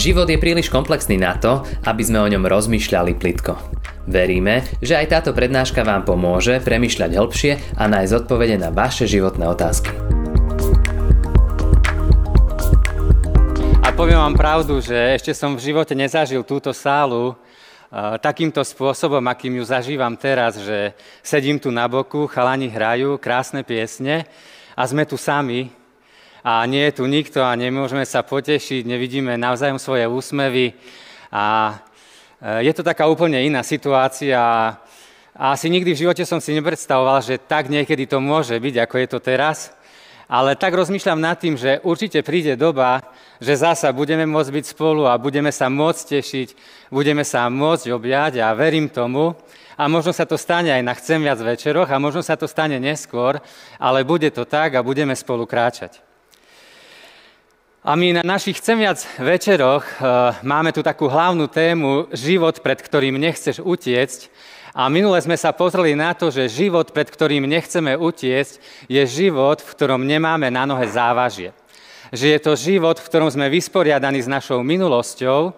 Život je príliš komplexný na to, aby sme o ňom rozmýšľali plitko. Veríme, že aj táto prednáška vám pomôže premyšľať hĺbšie a nájsť odpovede na vaše životné otázky. A poviem vám pravdu, že ešte som v živote nezažil túto sálu uh, takýmto spôsobom, akým ju zažívam teraz, že sedím tu na boku, chalani hrajú krásne piesne a sme tu sami a nie je tu nikto a nemôžeme sa potešiť, nevidíme navzájom svoje úsmevy a e, je to taká úplne iná situácia a asi nikdy v živote som si nepredstavoval, že tak niekedy to môže byť, ako je to teraz. Ale tak rozmýšľam nad tým, že určite príde doba, že zasa budeme môcť byť spolu a budeme sa môcť tešiť, budeme sa môcť objať a verím tomu. A možno sa to stane aj na Chcem viac večeroch a možno sa to stane neskôr, ale bude to tak a budeme spolu kráčať. A my na našich Chcem viac večeroch uh, máme tu takú hlavnú tému život, pred ktorým nechceš utiecť. A minule sme sa pozreli na to, že život, pred ktorým nechceme utiecť, je život, v ktorom nemáme na nohe závažie. Že je to život, v ktorom sme vysporiadaní s našou minulosťou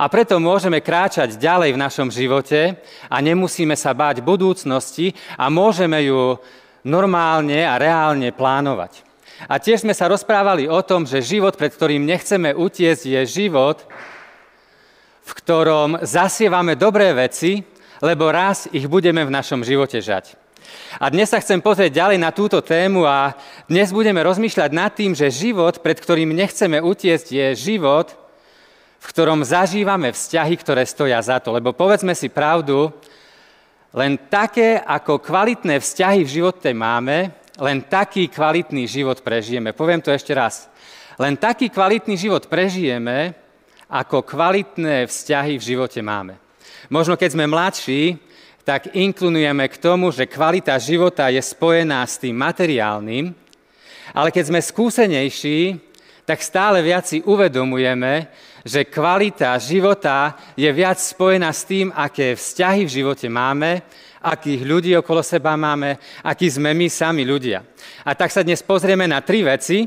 a preto môžeme kráčať ďalej v našom živote a nemusíme sa báť budúcnosti a môžeme ju normálne a reálne plánovať. A tiež sme sa rozprávali o tom, že život, pred ktorým nechceme utiecť, je život, v ktorom zasievame dobré veci, lebo raz ich budeme v našom živote žať. A dnes sa chcem pozrieť ďalej na túto tému a dnes budeme rozmýšľať nad tým, že život, pred ktorým nechceme utiecť, je život, v ktorom zažívame vzťahy, ktoré stoja za to. Lebo povedzme si pravdu, len také, ako kvalitné vzťahy v živote máme, len taký kvalitný život prežijeme. Poviem to ešte raz. Len taký kvalitný život prežijeme, ako kvalitné vzťahy v živote máme. Možno keď sme mladší, tak inklinujeme k tomu, že kvalita života je spojená s tým materiálnym, ale keď sme skúsenejší, tak stále viac si uvedomujeme, že kvalita života je viac spojená s tým, aké vzťahy v živote máme akých ľudí okolo seba máme, akí sme my sami ľudia. A tak sa dnes pozrieme na tri veci.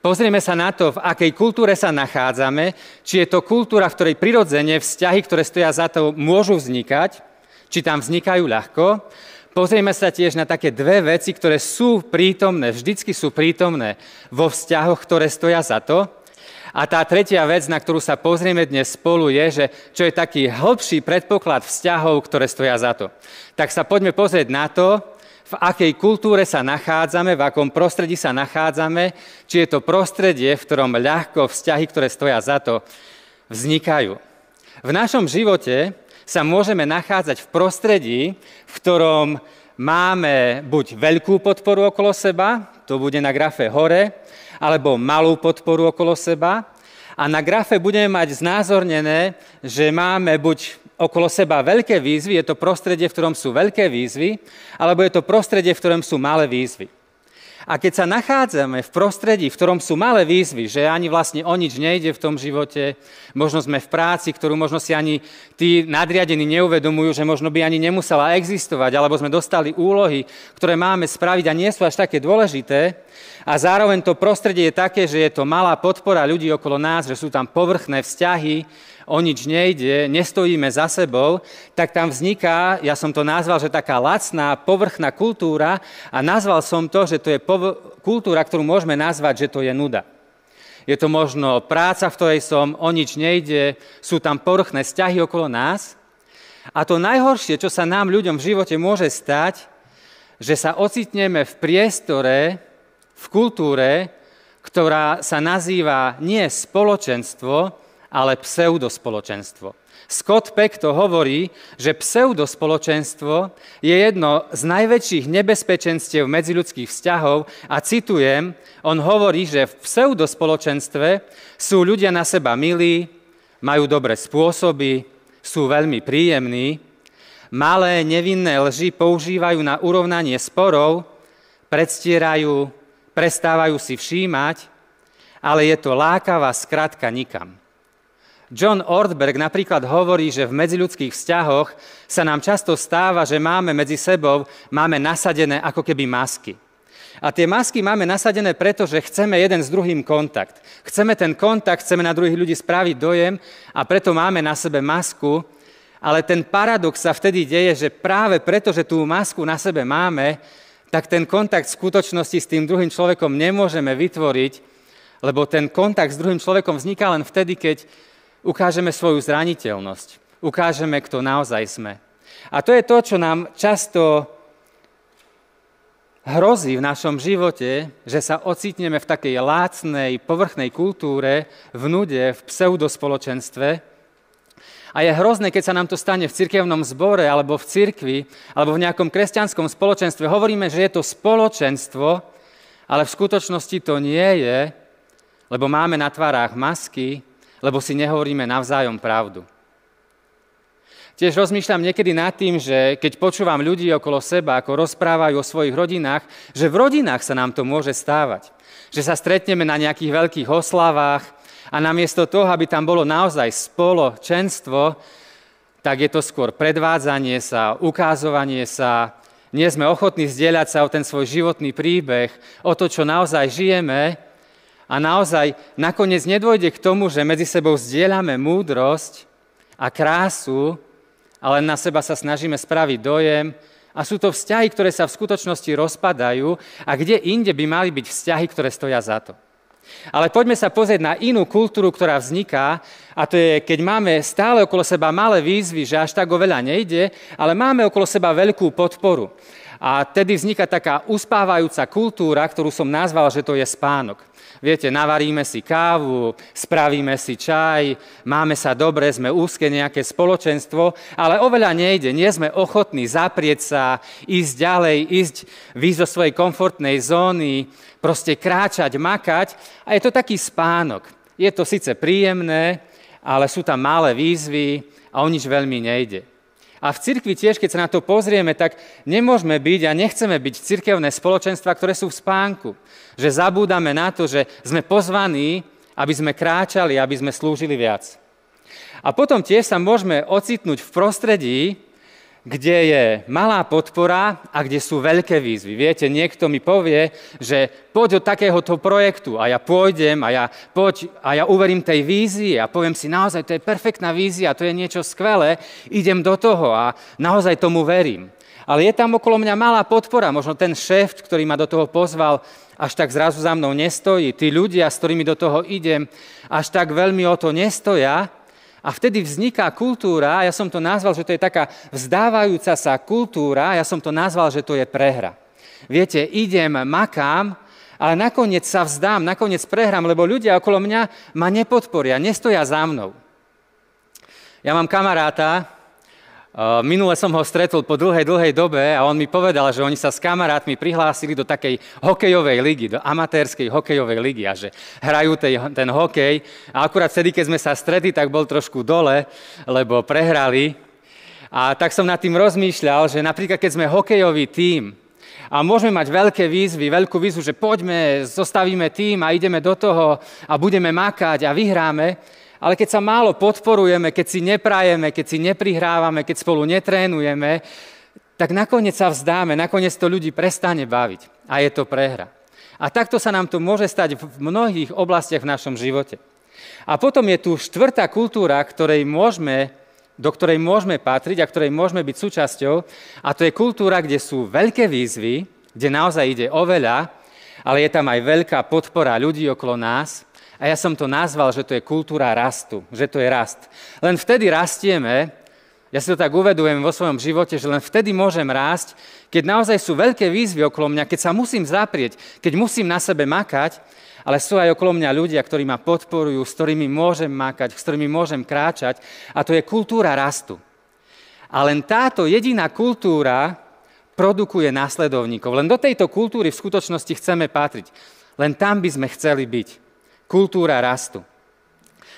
Pozrieme sa na to, v akej kultúre sa nachádzame, či je to kultúra, v ktorej prirodzene vzťahy, ktoré stoja za to, môžu vznikať, či tam vznikajú ľahko. Pozrieme sa tiež na také dve veci, ktoré sú prítomné, vždycky sú prítomné vo vzťahoch, ktoré stoja za to. A tá tretia vec, na ktorú sa pozrieme dnes spolu, je, že čo je taký hĺbší predpoklad vzťahov, ktoré stoja za to. Tak sa poďme pozrieť na to, v akej kultúre sa nachádzame, v akom prostredí sa nachádzame, či je to prostredie, v ktorom ľahko vzťahy, ktoré stoja za to, vznikajú. V našom živote sa môžeme nachádzať v prostredí, v ktorom máme buď veľkú podporu okolo seba, to bude na grafe hore, alebo malú podporu okolo seba. A na grafe budeme mať znázornené, že máme buď okolo seba veľké výzvy, je to prostredie, v ktorom sú veľké výzvy, alebo je to prostredie, v ktorom sú malé výzvy. A keď sa nachádzame v prostredí, v ktorom sú malé výzvy, že ani vlastne o nič nejde v tom živote, možno sme v práci, ktorú možno si ani tí nadriadení neuvedomujú, že možno by ani nemusela existovať, alebo sme dostali úlohy, ktoré máme spraviť a nie sú až také dôležité, a zároveň to prostredie je také, že je to malá podpora ľudí okolo nás, že sú tam povrchné vzťahy, o nič nejde, nestojíme za sebou, tak tam vzniká, ja som to nazval, že taká lacná, povrchná kultúra a nazval som to, že to je pov- kultúra, ktorú môžeme nazvať, že to je nuda. Je to možno práca, v ktorej som, o nič nejde, sú tam povrchné vzťahy okolo nás. A to najhoršie, čo sa nám ľuďom v živote môže stať, že sa ocitneme v priestore, v kultúre, ktorá sa nazýva nie spoločenstvo, ale pseudospoločenstvo. Scott Peck to hovorí, že pseudospoločenstvo je jedno z najväčších nebezpečenstiev medziludských vzťahov a citujem, on hovorí, že v pseudospoločenstve sú ľudia na seba milí, majú dobré spôsoby, sú veľmi príjemní, malé nevinné lži používajú na urovnanie sporov, predstierajú, prestávajú si všímať, ale je to lákavá skratka nikam. John Ortberg napríklad hovorí, že v medziľudských vzťahoch sa nám často stáva, že máme medzi sebou máme nasadené ako keby masky. A tie masky máme nasadené preto, že chceme jeden s druhým kontakt. Chceme ten kontakt, chceme na druhých ľudí spraviť dojem a preto máme na sebe masku. Ale ten paradox sa vtedy deje, že práve preto, že tú masku na sebe máme, tak ten kontakt v skutočnosti s tým druhým človekom nemôžeme vytvoriť, lebo ten kontakt s druhým človekom vzniká len vtedy, keď ukážeme svoju zraniteľnosť, ukážeme, kto naozaj sme. A to je to, čo nám často hrozí v našom živote, že sa ocitneme v takej lácnej, povrchnej kultúre, v nude, v pseudospoločenstve. A je hrozné, keď sa nám to stane v cirkevnom zbore, alebo v cirkvi, alebo v nejakom kresťanskom spoločenstve. Hovoríme, že je to spoločenstvo, ale v skutočnosti to nie je, lebo máme na tvárách masky, lebo si nehovoríme navzájom pravdu. Tiež rozmýšľam niekedy nad tým, že keď počúvam ľudí okolo seba, ako rozprávajú o svojich rodinách, že v rodinách sa nám to môže stávať. Že sa stretneme na nejakých veľkých oslavách a namiesto toho, aby tam bolo naozaj spoločenstvo, tak je to skôr predvádzanie sa, ukázovanie sa, nie sme ochotní zdieľať sa o ten svoj životný príbeh, o to, čo naozaj žijeme a naozaj nakoniec nedôjde k tomu, že medzi sebou zdieľame múdrosť a krásu, ale na seba sa snažíme spraviť dojem. A sú to vzťahy, ktoré sa v skutočnosti rozpadajú a kde inde by mali byť vzťahy, ktoré stoja za to. Ale poďme sa pozrieť na inú kultúru, ktorá vzniká, a to je, keď máme stále okolo seba malé výzvy, že až tak o veľa nejde, ale máme okolo seba veľkú podporu. A tedy vzniká taká uspávajúca kultúra, ktorú som nazval, že to je spánok. Viete, navaríme si kávu, spravíme si čaj, máme sa dobre, sme úzke nejaké spoločenstvo, ale oveľa nejde. Nie sme ochotní zaprieť sa, ísť ďalej, ísť, výjsť zo svojej komfortnej zóny, proste kráčať, makať. A je to taký spánok. Je to síce príjemné, ale sú tam malé výzvy a o nič veľmi nejde. A v cirkvi tiež, keď sa na to pozrieme, tak nemôžeme byť a nechceme byť cirkevné spoločenstva, ktoré sú v spánku. Že zabúdame na to, že sme pozvaní, aby sme kráčali, aby sme slúžili viac. A potom tiež sa môžeme ocitnúť v prostredí, kde je malá podpora a kde sú veľké výzvy. Viete, niekto mi povie, že poď do takéhoto projektu a ja pôjdem a ja, poď, a ja uverím tej vízii a poviem si, naozaj to je perfektná vízia, to je niečo skvelé, idem do toho a naozaj tomu verím. Ale je tam okolo mňa malá podpora, možno ten šéf, ktorý ma do toho pozval, až tak zrazu za mnou nestojí. Tí ľudia, s ktorými do toho idem, až tak veľmi o to nestoja, a vtedy vzniká kultúra, ja som to nazval, že to je taká vzdávajúca sa kultúra, ja som to nazval, že to je prehra. Viete, idem, makám, ale nakoniec sa vzdám, nakoniec prehrám, lebo ľudia okolo mňa ma nepodporia, nestoja za mnou. Ja mám kamaráta, Minule som ho stretol po dlhej, dlhej dobe a on mi povedal, že oni sa s kamarátmi prihlásili do takej hokejovej ligy, do amatérskej hokejovej ligy a že hrajú tej, ten hokej. A akurát vtedy, keď sme sa stretli, tak bol trošku dole, lebo prehrali. A tak som nad tým rozmýšľal, že napríklad keď sme hokejový tím a môžeme mať veľké výzvy, veľkú výzvu, že poďme, zostavíme tým a ideme do toho a budeme makať a vyhráme, ale keď sa málo podporujeme, keď si neprajeme, keď si neprihrávame, keď spolu netrénujeme, tak nakoniec sa vzdáme, nakoniec to ľudí prestane baviť. A je to prehra. A takto sa nám to môže stať v mnohých oblastiach v našom živote. A potom je tu štvrtá kultúra, ktorej môžeme, do ktorej môžeme patriť a ktorej môžeme byť súčasťou. A to je kultúra, kde sú veľké výzvy, kde naozaj ide o veľa, ale je tam aj veľká podpora ľudí okolo nás a ja som to nazval, že to je kultúra rastu, že to je rast. Len vtedy rastieme, ja si to tak uvedujem vo svojom živote, že len vtedy môžem rásť, keď naozaj sú veľké výzvy okolo mňa, keď sa musím zaprieť, keď musím na sebe makať, ale sú aj okolo mňa ľudia, ktorí ma podporujú, s ktorými môžem makať, s ktorými môžem kráčať a to je kultúra rastu. A len táto jediná kultúra produkuje následovníkov. Len do tejto kultúry v skutočnosti chceme patriť. Len tam by sme chceli byť kultúra rastu.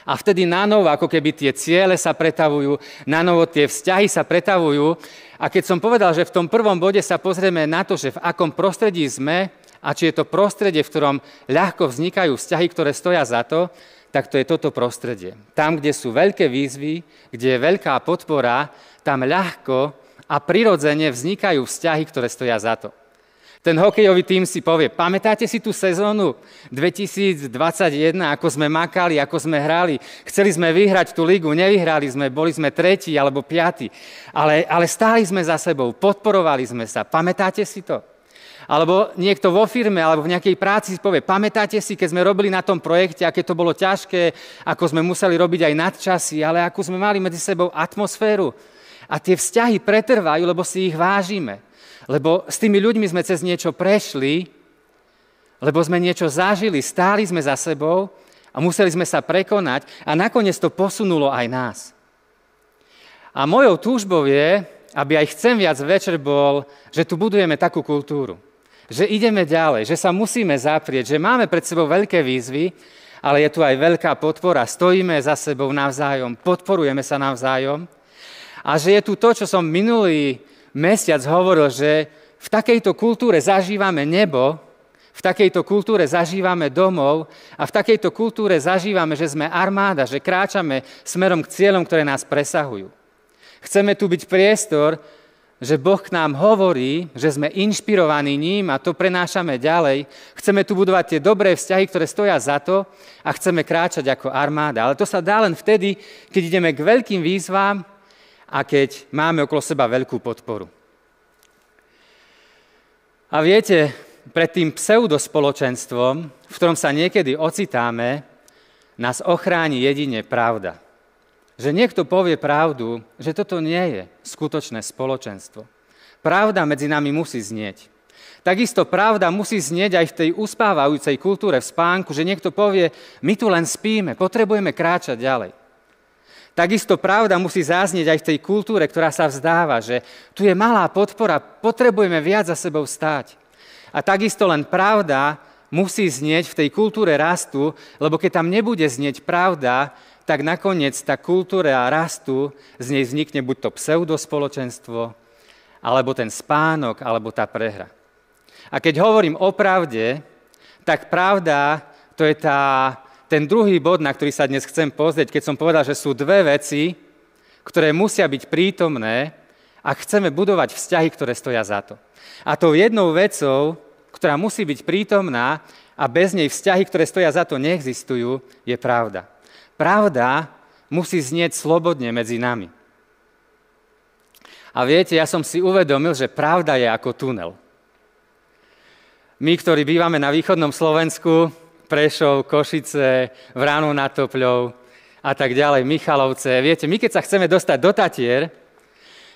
A vtedy na ako keby tie ciele sa pretavujú, na novo tie vzťahy sa pretavujú. A keď som povedal, že v tom prvom bode sa pozrieme na to, že v akom prostredí sme a či je to prostredie, v ktorom ľahko vznikajú vzťahy, ktoré stoja za to, tak to je toto prostredie. Tam, kde sú veľké výzvy, kde je veľká podpora, tam ľahko a prirodzene vznikajú vzťahy, ktoré stoja za to. Ten hokejový tým si povie, pamätáte si tú sezónu 2021, ako sme makali, ako sme hrali, chceli sme vyhrať tú ligu, nevyhrali sme, boli sme tretí alebo piatí, ale, ale stáli sme za sebou, podporovali sme sa. Pamätáte si to? Alebo niekto vo firme alebo v nejakej práci si povie, pamätáte si, keď sme robili na tom projekte, aké to bolo ťažké, ako sme museli robiť aj nadčasy, ale ako sme mali medzi sebou atmosféru. A tie vzťahy pretrvajú, lebo si ich vážime. Lebo s tými ľuďmi sme cez niečo prešli, lebo sme niečo zažili, stáli sme za sebou a museli sme sa prekonať a nakoniec to posunulo aj nás. A mojou túžbou je, aby aj chcem viac večer bol, že tu budujeme takú kultúru. Že ideme ďalej, že sa musíme zaprieť, že máme pred sebou veľké výzvy, ale je tu aj veľká podpora. Stojíme za sebou navzájom, podporujeme sa navzájom. A že je tu to, čo som minulý mesiac hovoril, že v takejto kultúre zažívame nebo, v takejto kultúre zažívame domov a v takejto kultúre zažívame, že sme armáda, že kráčame smerom k cieľom, ktoré nás presahujú. Chceme tu byť priestor, že Boh k nám hovorí, že sme inšpirovaní ním a to prenášame ďalej. Chceme tu budovať tie dobré vzťahy, ktoré stoja za to a chceme kráčať ako armáda. Ale to sa dá len vtedy, keď ideme k veľkým výzvám a keď máme okolo seba veľkú podporu. A viete, pred tým pseudospoločenstvom, v ktorom sa niekedy ocitáme, nás ochráni jedine pravda. Že niekto povie pravdu, že toto nie je skutočné spoločenstvo. Pravda medzi nami musí znieť. Takisto pravda musí znieť aj v tej uspávajúcej kultúre v spánku, že niekto povie, my tu len spíme, potrebujeme kráčať ďalej. Takisto pravda musí záznieť aj v tej kultúre, ktorá sa vzdáva, že tu je malá podpora, potrebujeme viac za sebou stáť. A takisto len pravda musí znieť v tej kultúre rastu, lebo keď tam nebude znieť pravda, tak nakoniec tá kultúra rastu, z nej vznikne buď to pseudospoločenstvo, alebo ten spánok, alebo tá prehra. A keď hovorím o pravde, tak pravda to je tá ten druhý bod, na ktorý sa dnes chcem pozrieť, keď som povedal, že sú dve veci, ktoré musia byť prítomné, ak chceme budovať vzťahy, ktoré stoja za to. A tou jednou vecou, ktorá musí byť prítomná a bez nej vzťahy, ktoré stoja za to, neexistujú, je pravda. Pravda musí znieť slobodne medzi nami. A viete, ja som si uvedomil, že pravda je ako tunel. My, ktorí bývame na východnom Slovensku, Prešov, Košice, Vránu nad Topľou a tak ďalej, Michalovce. Viete, my keď sa chceme dostať do Tatier,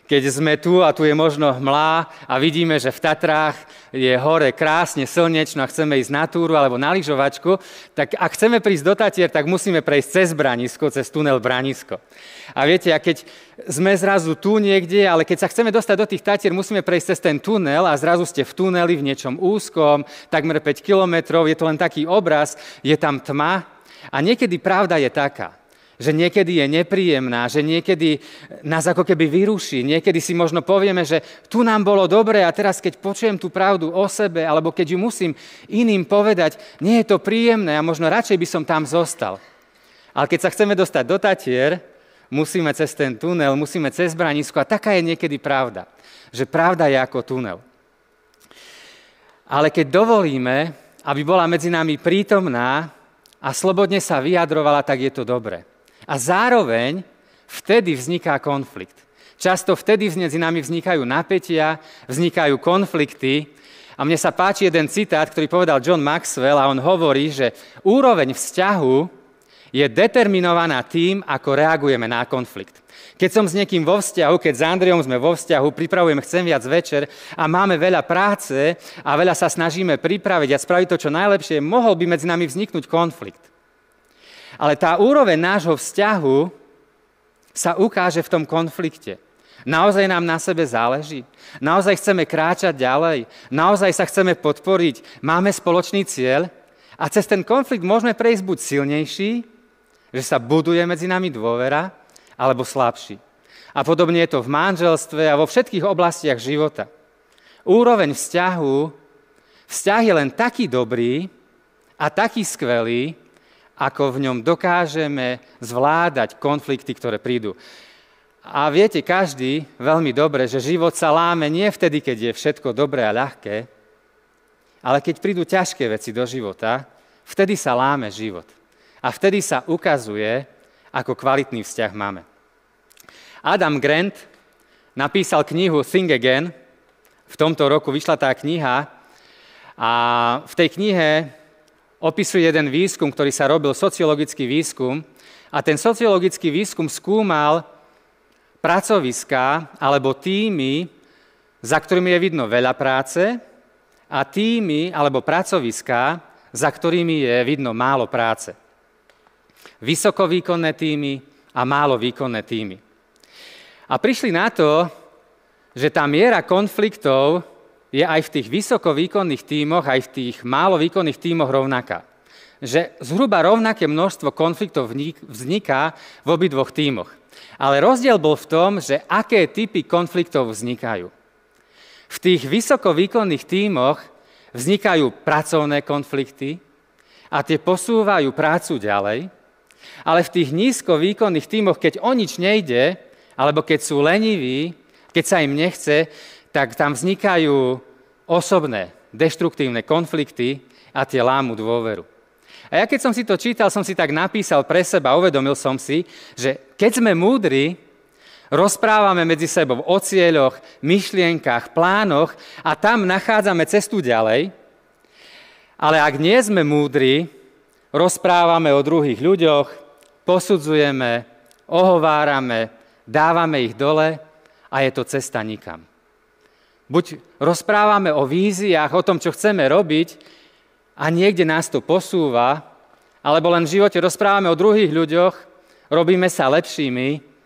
keď sme tu a tu je možno hmlá a vidíme, že v Tatrách je hore krásne, slnečno a chceme ísť na túru alebo na lyžovačku, tak ak chceme prísť do Tatier, tak musíme prejsť cez Branisko, cez tunel Branisko. A viete, a keď sme zrazu tu niekde, ale keď sa chceme dostať do tých Tatier, musíme prejsť cez ten tunel a zrazu ste v tuneli v niečom úzkom, takmer 5 kilometrov, je to len taký obraz, je tam tma. A niekedy pravda je taká, že niekedy je nepríjemná, že niekedy nás ako keby vyruší, niekedy si možno povieme, že tu nám bolo dobre a teraz keď počujem tú pravdu o sebe, alebo keď ju musím iným povedať, nie je to príjemné a možno radšej by som tam zostal. Ale keď sa chceme dostať do Tatier, musíme cez ten tunel, musíme cez branisko a taká je niekedy pravda, že pravda je ako tunel. Ale keď dovolíme, aby bola medzi nami prítomná a slobodne sa vyjadrovala, tak je to dobré. A zároveň vtedy vzniká konflikt. Často vtedy medzi nami vznikajú napätia, vznikajú konflikty. A mne sa páči jeden citát, ktorý povedal John Maxwell a on hovorí, že úroveň vzťahu je determinovaná tým, ako reagujeme na konflikt. Keď som s niekým vo vzťahu, keď s Andriom sme vo vzťahu, pripravujem Chcem viac večer a máme veľa práce a veľa sa snažíme pripraviť a spraviť to, čo najlepšie, mohol by medzi nami vzniknúť konflikt. Ale tá úroveň nášho vzťahu sa ukáže v tom konflikte. Naozaj nám na sebe záleží? Naozaj chceme kráčať ďalej? Naozaj sa chceme podporiť? Máme spoločný cieľ? A cez ten konflikt môžeme prejsť buď silnejší, že sa buduje medzi nami dôvera, alebo slabší. A podobne je to v manželstve a vo všetkých oblastiach života. Úroveň vzťahu, vzťah je len taký dobrý a taký skvelý, ako v ňom dokážeme zvládať konflikty, ktoré prídu. A viete každý veľmi dobre, že život sa láme nie vtedy, keď je všetko dobré a ľahké, ale keď prídu ťažké veci do života, vtedy sa láme život. A vtedy sa ukazuje, ako kvalitný vzťah máme. Adam Grant napísal knihu Think Again. V tomto roku vyšla tá kniha a v tej knihe opisuje jeden výskum, ktorý sa robil, sociologický výskum. A ten sociologický výskum skúmal pracoviská alebo týmy, za ktorými je vidno veľa práce a týmy alebo pracoviská, za ktorými je vidno málo práce. Vysokovýkonné týmy a málo výkonné týmy. A prišli na to, že tá miera konfliktov je aj v tých vysokovýkonných tímoch, aj v tých málo výkonných tímoch rovnaká. Že zhruba rovnaké množstvo konfliktov vzniká v obidvoch tímoch. Ale rozdiel bol v tom, že aké typy konfliktov vznikajú. V tých vysokovýkonných tímoch vznikajú pracovné konflikty a tie posúvajú prácu ďalej, ale v tých nízkovýkonných tímoch, keď o nič nejde, alebo keď sú leniví, keď sa im nechce, tak tam vznikajú osobné, deštruktívne konflikty a tie lámu dôveru. A ja keď som si to čítal, som si tak napísal pre seba, uvedomil som si, že keď sme múdri, Rozprávame medzi sebou o cieľoch, myšlienkach, plánoch a tam nachádzame cestu ďalej. Ale ak nie sme múdri, rozprávame o druhých ľuďoch, posudzujeme, ohovárame, dávame ich dole a je to cesta nikam. Buď rozprávame o víziách, o tom, čo chceme robiť a niekde nás to posúva, alebo len v živote rozprávame o druhých ľuďoch, robíme sa lepšími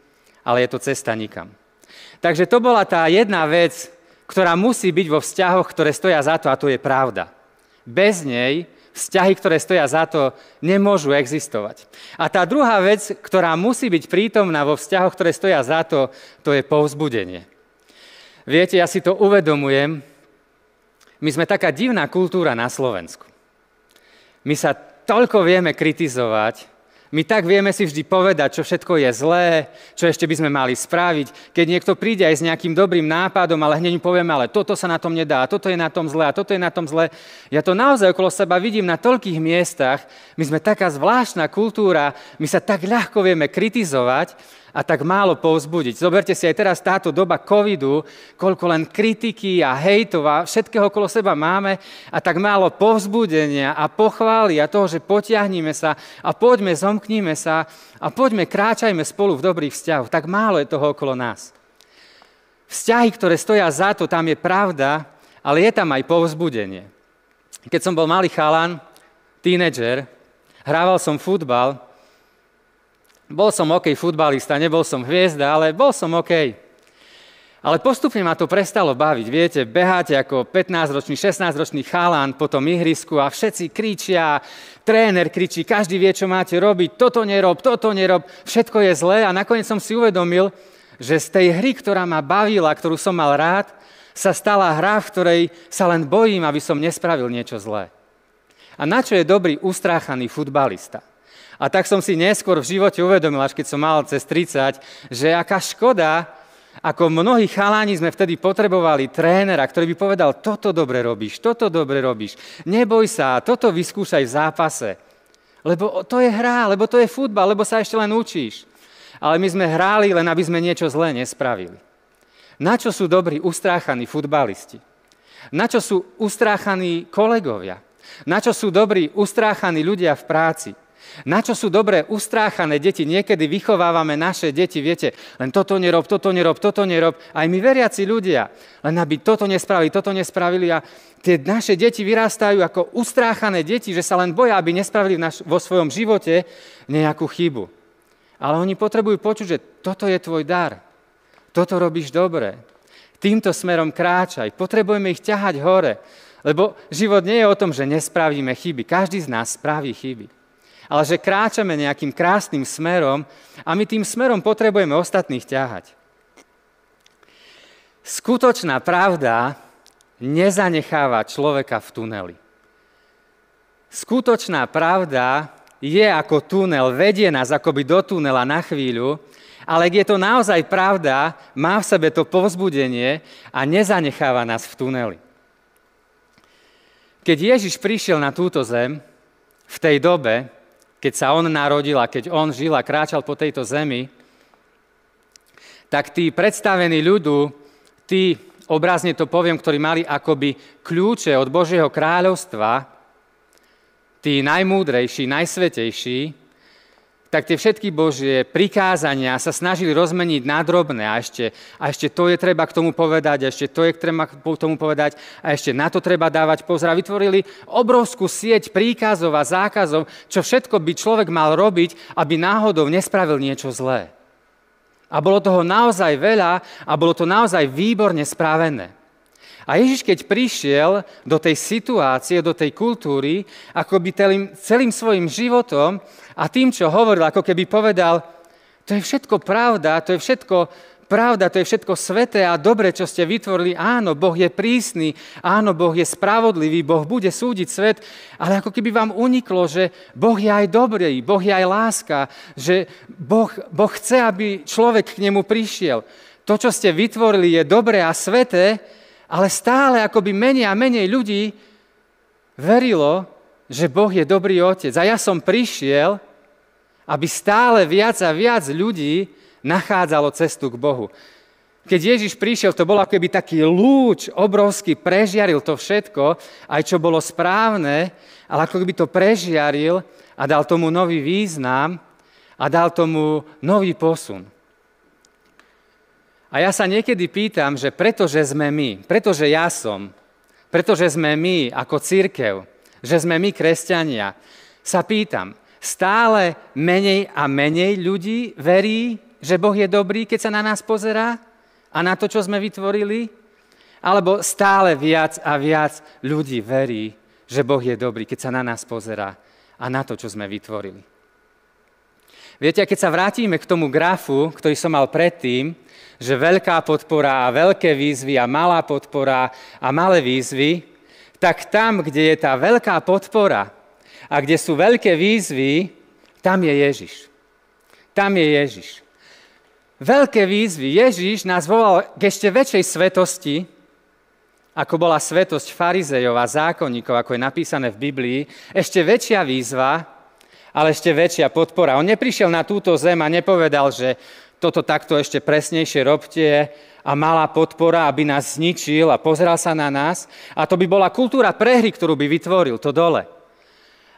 ale je to cesta nikam. Takže to bola tá jedna vec, ktorá musí byť vo vzťahoch, ktoré stoja za to, a to je pravda. Bez nej vzťahy, ktoré stoja za to, nemôžu existovať. A tá druhá vec, ktorá musí byť prítomná vo vzťahoch, ktoré stoja za to, to je povzbudenie. Viete, ja si to uvedomujem, my sme taká divná kultúra na Slovensku. My sa toľko vieme kritizovať, my tak vieme si vždy povedať, čo všetko je zlé, čo ešte by sme mali spraviť. Keď niekto príde aj s nejakým dobrým nápadom, ale hneď mu povieme, ale toto sa na tom nedá, toto je na tom zlé a toto je na tom zlé. Ja to naozaj okolo seba vidím na toľkých miestach. My sme taká zvláštna kultúra, my sa tak ľahko vieme kritizovať, a tak málo povzbudiť. Zoberte si aj teraz táto doba covidu, koľko len kritiky a hejtov a všetkého okolo seba máme a tak málo povzbudenia a pochvály a toho, že potiahnime sa a poďme, zomkníme sa a poďme, kráčajme spolu v dobrých vzťahoch. Tak málo je toho okolo nás. Vzťahy, ktoré stoja za to, tam je pravda, ale je tam aj povzbudenie. Keď som bol malý chalan, tínedžer, hrával som futbal bol som OK futbalista, nebol som hviezda, ale bol som OK. Ale postupne ma to prestalo baviť. Viete, beháte ako 15-ročný, 16-ročný chalán po tom ihrisku a všetci kričia, tréner kričí, každý vie, čo máte robiť, toto nerob, toto nerob, všetko je zlé a nakoniec som si uvedomil, že z tej hry, ktorá ma bavila, ktorú som mal rád, sa stala hra, v ktorej sa len bojím, aby som nespravil niečo zlé. A na čo je dobrý ustráchaný futbalista? A tak som si neskôr v živote uvedomil, až keď som mal cez 30, že aká škoda, ako mnohí chaláni sme vtedy potrebovali trénera, ktorý by povedal, toto dobre robíš, toto dobre robíš, neboj sa, toto vyskúšaj v zápase. Lebo to je hra, lebo to je futbal, lebo sa ešte len učíš. Ale my sme hráli, len aby sme niečo zlé nespravili. Na čo sú dobrí ustráchaní futbalisti? Na čo sú ustráchaní kolegovia? Na čo sú dobrí ustráchaní ľudia v práci? Na čo sú dobré ustráchané deti? Niekedy vychovávame naše deti, viete, len toto nerob, toto nerob, toto nerob. Aj my veriaci ľudia, len aby toto nespravili, toto nespravili a tie naše deti vyrastajú ako ustráchané deti, že sa len boja, aby nespravili naš, vo svojom živote nejakú chybu. Ale oni potrebujú počuť, že toto je tvoj dar. Toto robíš dobre. Týmto smerom kráčaj. Potrebujeme ich ťahať hore. Lebo život nie je o tom, že nespravíme chyby. Každý z nás spraví chyby ale že kráčame nejakým krásnym smerom a my tým smerom potrebujeme ostatných ťahať. Skutočná pravda nezanecháva človeka v tuneli. Skutočná pravda je ako tunel, vedie nás akoby do tunela na chvíľu, ale ak je to naozaj pravda, má v sebe to povzbudenie a nezanecháva nás v tuneli. Keď Ježiš prišiel na túto zem, v tej dobe, keď sa on narodil a keď on žil a kráčal po tejto zemi, tak tí predstavení ľudu, tí, obrazne to poviem, ktorí mali akoby kľúče od Božieho kráľovstva, tí najmúdrejší, najsvetejší, tak tie všetky Božie prikázania sa snažili rozmeniť na drobné a ešte, a ešte to je treba k tomu povedať, a ešte to je treba k tomu povedať a ešte na to treba dávať pozor. A vytvorili obrovskú sieť príkazov a zákazov, čo všetko by človek mal robiť, aby náhodou nespravil niečo zlé. A bolo toho naozaj veľa a bolo to naozaj výborne spravené. A Ježiš, keď prišiel do tej situácie, do tej kultúry, ako by celým, celým svojim životom a tým, čo hovoril, ako keby povedal, to je všetko pravda, to je všetko pravda, to je všetko sveté a dobre, čo ste vytvorili. Áno, Boh je prísny, áno, Boh je spravodlivý, Boh bude súdiť svet, ale ako keby vám uniklo, že Boh je aj dobrý, Boh je aj láska, že Boh, boh chce, aby človek k nemu prišiel. To, čo ste vytvorili, je dobré a sveté, ale stále akoby menej a menej ľudí verilo, že Boh je dobrý otec. A ja som prišiel, aby stále viac a viac ľudí nachádzalo cestu k Bohu. Keď Ježiš prišiel, to bol ako keby taký lúč obrovský, prežiaril to všetko, aj čo bolo správne, ale ako by to prežiaril a dal tomu nový význam a dal tomu nový posun. A ja sa niekedy pýtam, že pretože sme my, pretože ja som, pretože sme my ako církev, že sme my kresťania, sa pýtam, stále menej a menej ľudí verí, že Boh je dobrý, keď sa na nás pozerá a na to, čo sme vytvorili? Alebo stále viac a viac ľudí verí, že Boh je dobrý, keď sa na nás pozerá a na to, čo sme vytvorili? Viete, keď sa vrátime k tomu grafu, ktorý som mal predtým, že veľká podpora a veľké výzvy a malá podpora a malé výzvy, tak tam, kde je tá veľká podpora a kde sú veľké výzvy, tam je Ježiš. Tam je Ježiš. Veľké výzvy. Ježiš nás volal k ešte väčšej svetosti, ako bola svetosť farizejov a zákonníkov, ako je napísané v Biblii. Ešte väčšia výzva, ale ešte väčšia podpora. On neprišiel na túto zem a nepovedal, že toto takto ešte presnejšie robte a malá podpora, aby nás zničil a pozrel sa na nás. A to by bola kultúra prehry, ktorú by vytvoril, to dole.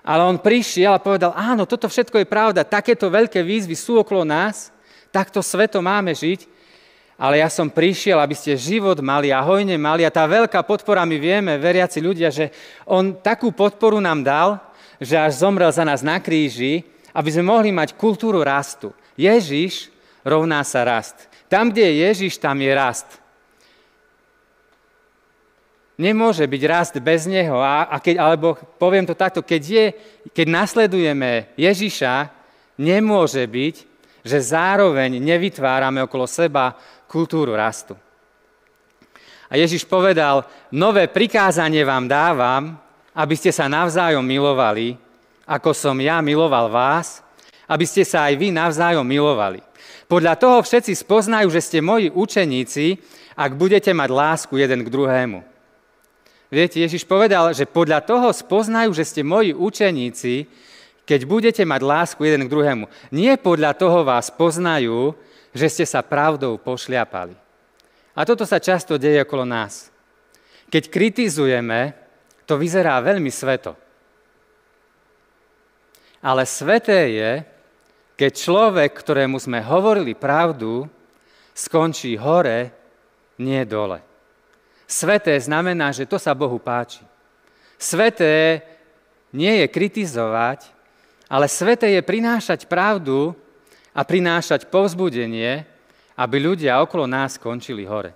Ale on prišiel a povedal, áno, toto všetko je pravda, takéto veľké výzvy sú okolo nás, takto sveto máme žiť, ale ja som prišiel, aby ste život mali a hojne mali a tá veľká podpora, my vieme, veriaci ľudia, že on takú podporu nám dal, že až zomrel za nás na kríži, aby sme mohli mať kultúru rastu. Ježiš rovná sa rast. Tam, kde je Ježiš, tam je rast. Nemôže byť rast bez neho. A, a keď, alebo poviem to takto, keď, je, keď nasledujeme Ježiša, nemôže byť, že zároveň nevytvárame okolo seba kultúru rastu. A Ježiš povedal, nové prikázanie vám dávam, aby ste sa navzájom milovali, ako som ja miloval vás, aby ste sa aj vy navzájom milovali. Podľa toho všetci spoznajú, že ste moji učeníci, ak budete mať lásku jeden k druhému. Viete, Ježiš povedal, že podľa toho spoznajú, že ste moji učeníci, keď budete mať lásku jeden k druhému. Nie podľa toho vás poznajú, že ste sa pravdou pošliapali. A toto sa často deje okolo nás. Keď kritizujeme, to vyzerá veľmi sveto. Ale sveté je, keď človek, ktorému sme hovorili pravdu, skončí hore, nie dole. Sveté znamená, že to sa Bohu páči. Sveté nie je kritizovať, ale sveté je prinášať pravdu a prinášať povzbudenie, aby ľudia okolo nás skončili hore.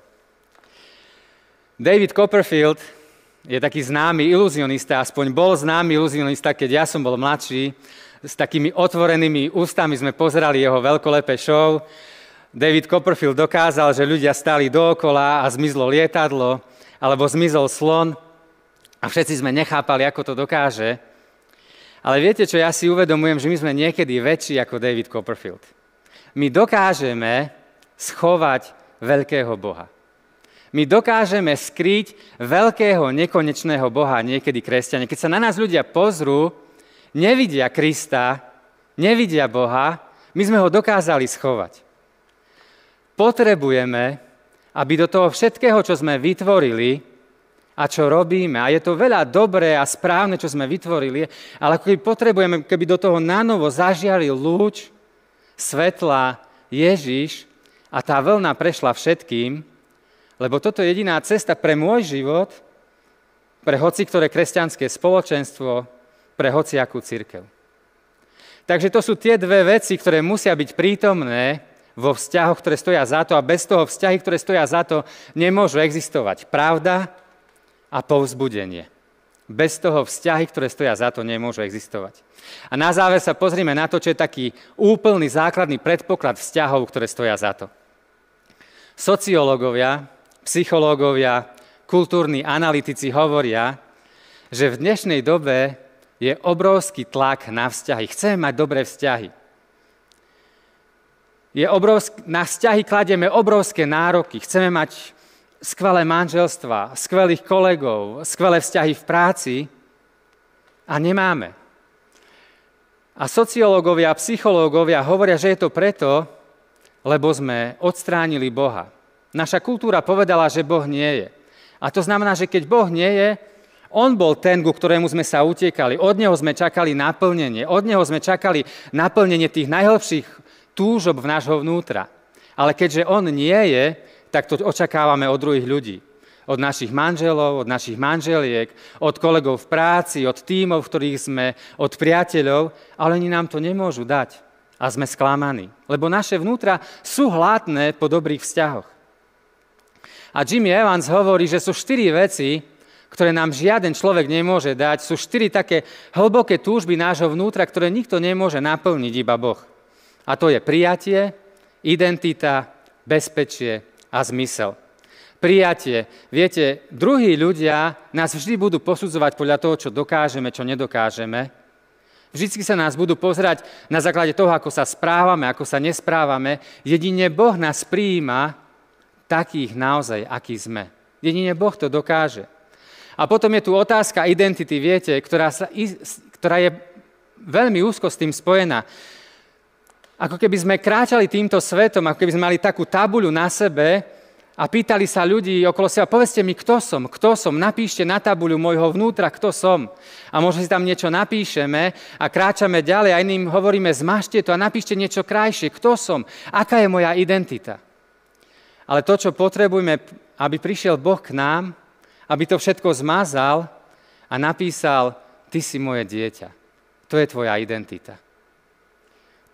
David Copperfield je taký známy iluzionista, aspoň bol známy iluzionista, keď ja som bol mladší, s takými otvorenými ústami sme pozerali jeho veľkolepé show. David Copperfield dokázal, že ľudia stali dookola a zmizlo lietadlo, alebo zmizol slon a všetci sme nechápali, ako to dokáže. Ale viete, čo ja si uvedomujem, že my sme niekedy väčší ako David Copperfield. My dokážeme schovať veľkého Boha. my dokážeme skryť veľkého, nekonečného Boha, niekedy kresťania. Keď sa na nás ľudia pozrú, nevidia Krista, nevidia Boha, my sme ho dokázali schovať. Potrebujeme, aby do toho všetkého, čo sme vytvorili a čo robíme, a je to veľa dobré a správne, čo sme vytvorili, ale keby potrebujeme, keby do toho nanovo zažiali lúč svetla Ježiš a tá vlna prešla všetkým, lebo toto je jediná cesta pre môj život, pre hoci ktoré kresťanské spoločenstvo, pre hociakú církev. Takže to sú tie dve veci, ktoré musia byť prítomné vo vzťahoch, ktoré stoja za to a bez toho vzťahy, ktoré stoja za to, nemôžu existovať. Pravda a povzbudenie. Bez toho vzťahy, ktoré stoja za to, nemôžu existovať. A na záver sa pozrime na to, čo je taký úplný základný predpoklad vzťahov, ktoré stoja za to. Sociológovia, psychológovia, kultúrni analytici hovoria, že v dnešnej dobe je obrovský tlak na vzťahy. Chceme mať dobré vzťahy. Je obrovsk- na vzťahy kladieme obrovské nároky. Chceme mať skvelé manželstva, skvelých kolegov, skvelé vzťahy v práci a nemáme. A sociológovia a psychológovia hovoria, že je to preto, lebo sme odstránili Boha. Naša kultúra povedala, že Boh nie je. A to znamená, že keď Boh nie je, on bol ten, ku ktorému sme sa utiekali. Od neho sme čakali naplnenie. Od neho sme čakali naplnenie tých najhlbších túžob v nášho vnútra. Ale keďže on nie je, tak to očakávame od druhých ľudí. Od našich manželov, od našich manželiek, od kolegov v práci, od tímov, v ktorých sme, od priateľov, ale oni nám to nemôžu dať. A sme sklamaní. Lebo naše vnútra sú hladné po dobrých vzťahoch. A Jimmy Evans hovorí, že sú štyri veci, ktoré nám žiaden človek nemôže dať, sú štyri také hlboké túžby nášho vnútra, ktoré nikto nemôže naplniť, iba Boh. A to je prijatie, identita, bezpečie a zmysel. Prijatie. Viete, druhí ľudia nás vždy budú posudzovať podľa toho, čo dokážeme, čo nedokážeme. Vždycky sa nás budú pozerať na základe toho, ako sa správame, ako sa nesprávame. Jedine Boh nás prijíma takých naozaj, akí sme. Jedine Boh to dokáže. A potom je tu otázka identity, viete, ktorá, sa, ktorá je veľmi úzko s tým spojená. Ako keby sme kráčali týmto svetom, ako keby sme mali takú tabuľu na sebe a pýtali sa ľudí okolo seba, povedzte mi, kto som, kto som, napíšte na tabuľu môjho vnútra, kto som. A možno si tam niečo napíšeme a kráčame ďalej a iným hovoríme, zmažte to a napíšte niečo krajšie, kto som, aká je moja identita. Ale to, čo potrebujeme, aby prišiel Boh k nám, aby to všetko zmazal a napísal, ty si moje dieťa. To je tvoja identita.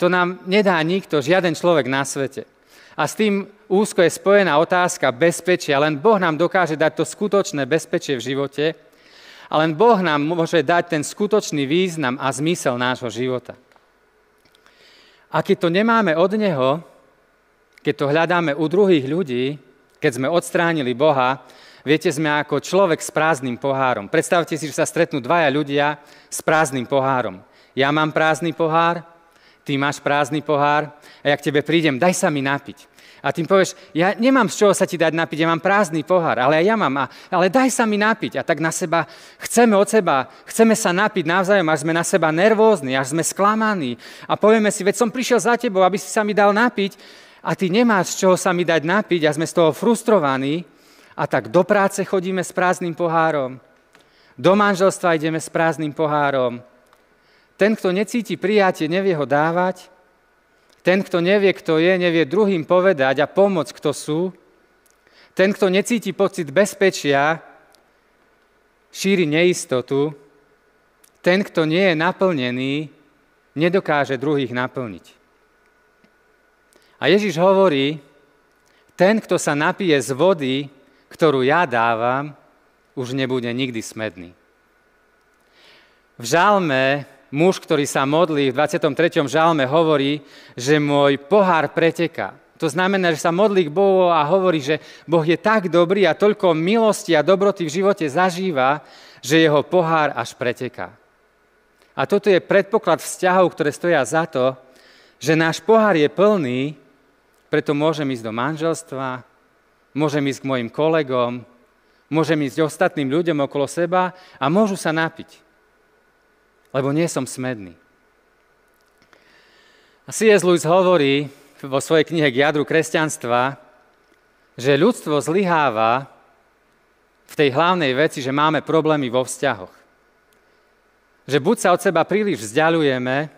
To nám nedá nikto, žiaden človek na svete. A s tým úzko je spojená otázka bezpečia. Len Boh nám dokáže dať to skutočné bezpečie v živote a len Boh nám môže dať ten skutočný význam a zmysel nášho života. A keď to nemáme od Neho, keď to hľadáme u druhých ľudí, keď sme odstránili Boha, Viete, sme ako človek s prázdnym pohárom. Predstavte si, že sa stretnú dvaja ľudia s prázdnym pohárom. Ja mám prázdny pohár, ty máš prázdny pohár a ja k tebe prídem, daj sa mi napiť. A tým povieš, ja nemám z čoho sa ti dať napiť, ja mám prázdny pohár, ale ja mám, a, ale daj sa mi napiť. A tak na seba, chceme od seba, chceme sa napiť navzájom, až sme na seba nervózni, až sme sklamaní. A povieme si, veď som prišiel za tebou, aby si sa mi dal napiť, a ty nemáš z čoho sa mi dať napiť a sme z toho frustrovaní, a tak do práce chodíme s prázdnym pohárom, do manželstva ideme s prázdnym pohárom. Ten, kto necíti prijatie, nevie ho dávať. Ten, kto nevie, kto je, nevie druhým povedať a pomôcť, kto sú. Ten, kto necíti pocit bezpečia, šíri neistotu. Ten, kto nie je naplnený, nedokáže druhých naplniť. A Ježiš hovorí, ten, kto sa napije z vody, ktorú ja dávam, už nebude nikdy smedný. V žalme muž, ktorý sa modlí, v 23. žalme hovorí, že môj pohár preteká. To znamená, že sa modlí k Bohu a hovorí, že Boh je tak dobrý a toľko milosti a dobroty v živote zažíva, že jeho pohár až preteká. A toto je predpoklad vzťahov, ktoré stoja za to, že náš pohár je plný, preto môžem ísť do manželstva, môžem ísť k mojim kolegom, môžem ísť ostatným ľuďom okolo seba a môžu sa napiť, lebo nie som smedný. A C.S. Lewis hovorí vo svojej knihe k jadru kresťanstva, že ľudstvo zlyháva v tej hlavnej veci, že máme problémy vo vzťahoch. Že buď sa od seba príliš vzdialujeme,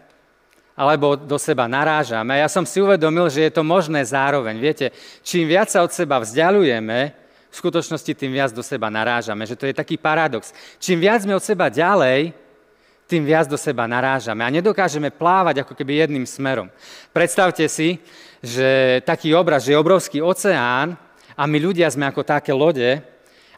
alebo do seba narážame. Ja som si uvedomil, že je to možné zároveň. Viete, čím viac sa od seba vzdialujeme, v skutočnosti tým viac do seba narážame. Že to je taký paradox. Čím viac sme od seba ďalej, tým viac do seba narážame a nedokážeme plávať ako keby jedným smerom. Predstavte si, že taký obraz, že je obrovský oceán a my ľudia sme ako také lode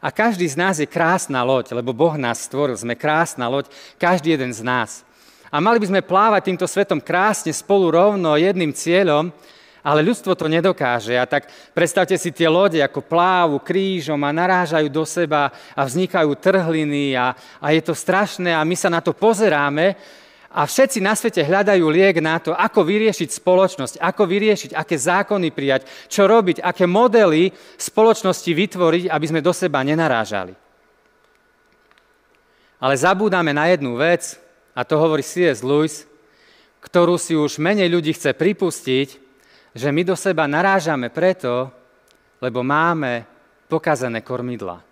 a každý z nás je krásna loď, lebo Boh nás stvoril, sme krásna loď, každý jeden z nás. A mali by sme plávať týmto svetom krásne spolu rovno jedným cieľom, ale ľudstvo to nedokáže. A tak predstavte si tie lode, ako plávu krížom a narážajú do seba a vznikajú trhliny a, a je to strašné a my sa na to pozeráme a všetci na svete hľadajú liek na to, ako vyriešiť spoločnosť, ako vyriešiť, aké zákony prijať, čo robiť, aké modely spoločnosti vytvoriť, aby sme do seba nenarážali. Ale zabúdame na jednu vec, a to hovorí C.S. Lewis, ktorú si už menej ľudí chce pripustiť, že my do seba narážame preto, lebo máme pokazené kormidla.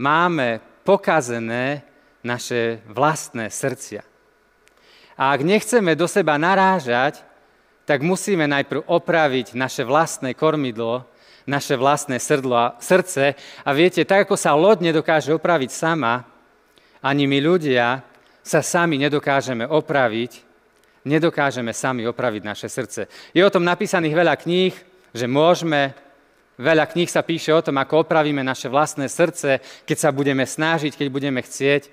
Máme pokazené naše vlastné srdcia. A ak nechceme do seba narážať, tak musíme najprv opraviť naše vlastné kormidlo, naše vlastné srdlo srdce. A viete, tak ako sa loď nedokáže opraviť sama, ani my ľudia sa sami nedokážeme opraviť, nedokážeme sami opraviť naše srdce. Je o tom napísaných veľa kníh, že môžeme, veľa kníh sa píše o tom, ako opravíme naše vlastné srdce, keď sa budeme snažiť, keď budeme chcieť,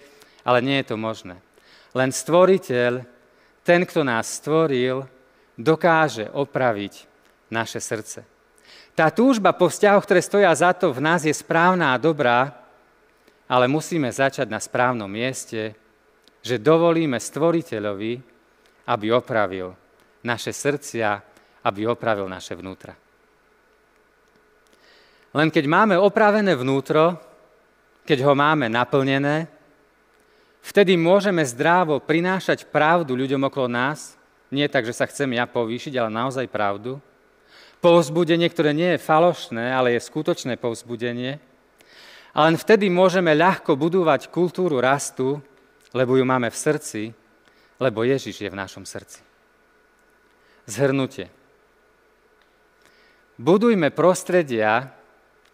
ale nie je to možné. Len stvoriteľ, ten, kto nás stvoril, dokáže opraviť naše srdce. Tá túžba po vzťahoch, ktoré stoja za to, v nás je správna a dobrá, ale musíme začať na správnom mieste, že dovolíme stvoriteľovi, aby opravil naše srdcia, aby opravil naše vnútra. Len keď máme opravené vnútro, keď ho máme naplnené, vtedy môžeme zdrávo prinášať pravdu ľuďom okolo nás, nie tak, že sa chcem ja povýšiť, ale naozaj pravdu. Povzbudenie, ktoré nie je falošné, ale je skutočné povzbudenie. A len vtedy môžeme ľahko budovať kultúru rastu, lebo ju máme v srdci, lebo Ježiš je v našom srdci. Zhrnutie. Budujme prostredia,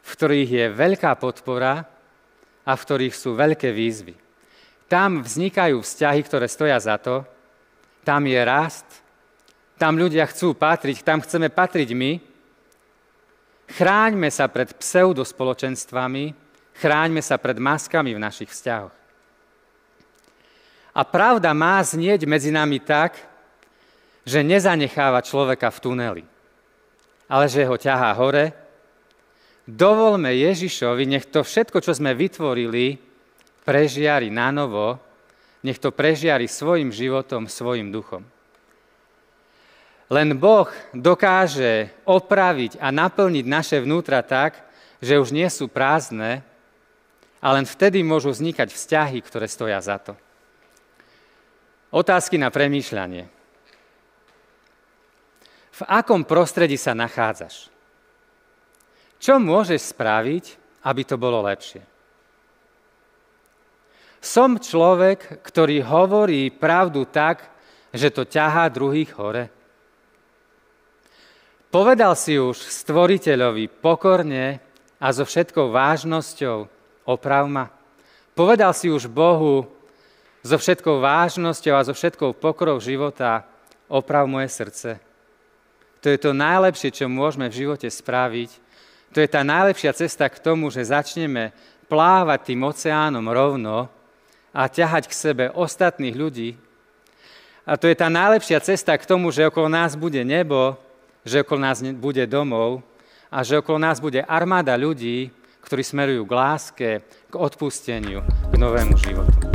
v ktorých je veľká podpora a v ktorých sú veľké výzvy. Tam vznikajú vzťahy, ktoré stoja za to, tam je rast, tam ľudia chcú patriť, tam chceme patriť my. Chráňme sa pred pseudospoločenstvami, chráňme sa pred maskami v našich vzťahoch. A pravda má znieť medzi nami tak, že nezanecháva človeka v tuneli, ale že ho ťahá hore. Dovolme Ježišovi, nech to všetko, čo sme vytvorili, prežiari na novo, nech to prežiari svojim životom, svojim duchom. Len Boh dokáže opraviť a naplniť naše vnútra tak, že už nie sú prázdne a len vtedy môžu vznikať vzťahy, ktoré stoja za to. Otázky na premýšľanie. V akom prostredí sa nachádzaš? Čo môžeš spraviť, aby to bolo lepšie? Som človek, ktorý hovorí pravdu tak, že to ťahá druhých hore? Povedal si už stvoriteľovi pokorne a so všetkou vážnosťou oprav ma? Povedal si už Bohu, so všetkou vážnosťou a so všetkou pokorou života oprav moje srdce. To je to najlepšie, čo môžeme v živote spraviť. To je tá najlepšia cesta k tomu, že začneme plávať tým oceánom rovno a ťahať k sebe ostatných ľudí. A to je tá najlepšia cesta k tomu, že okolo nás bude nebo, že okolo nás bude domov a že okolo nás bude armáda ľudí, ktorí smerujú k láske, k odpusteniu, k novému životu.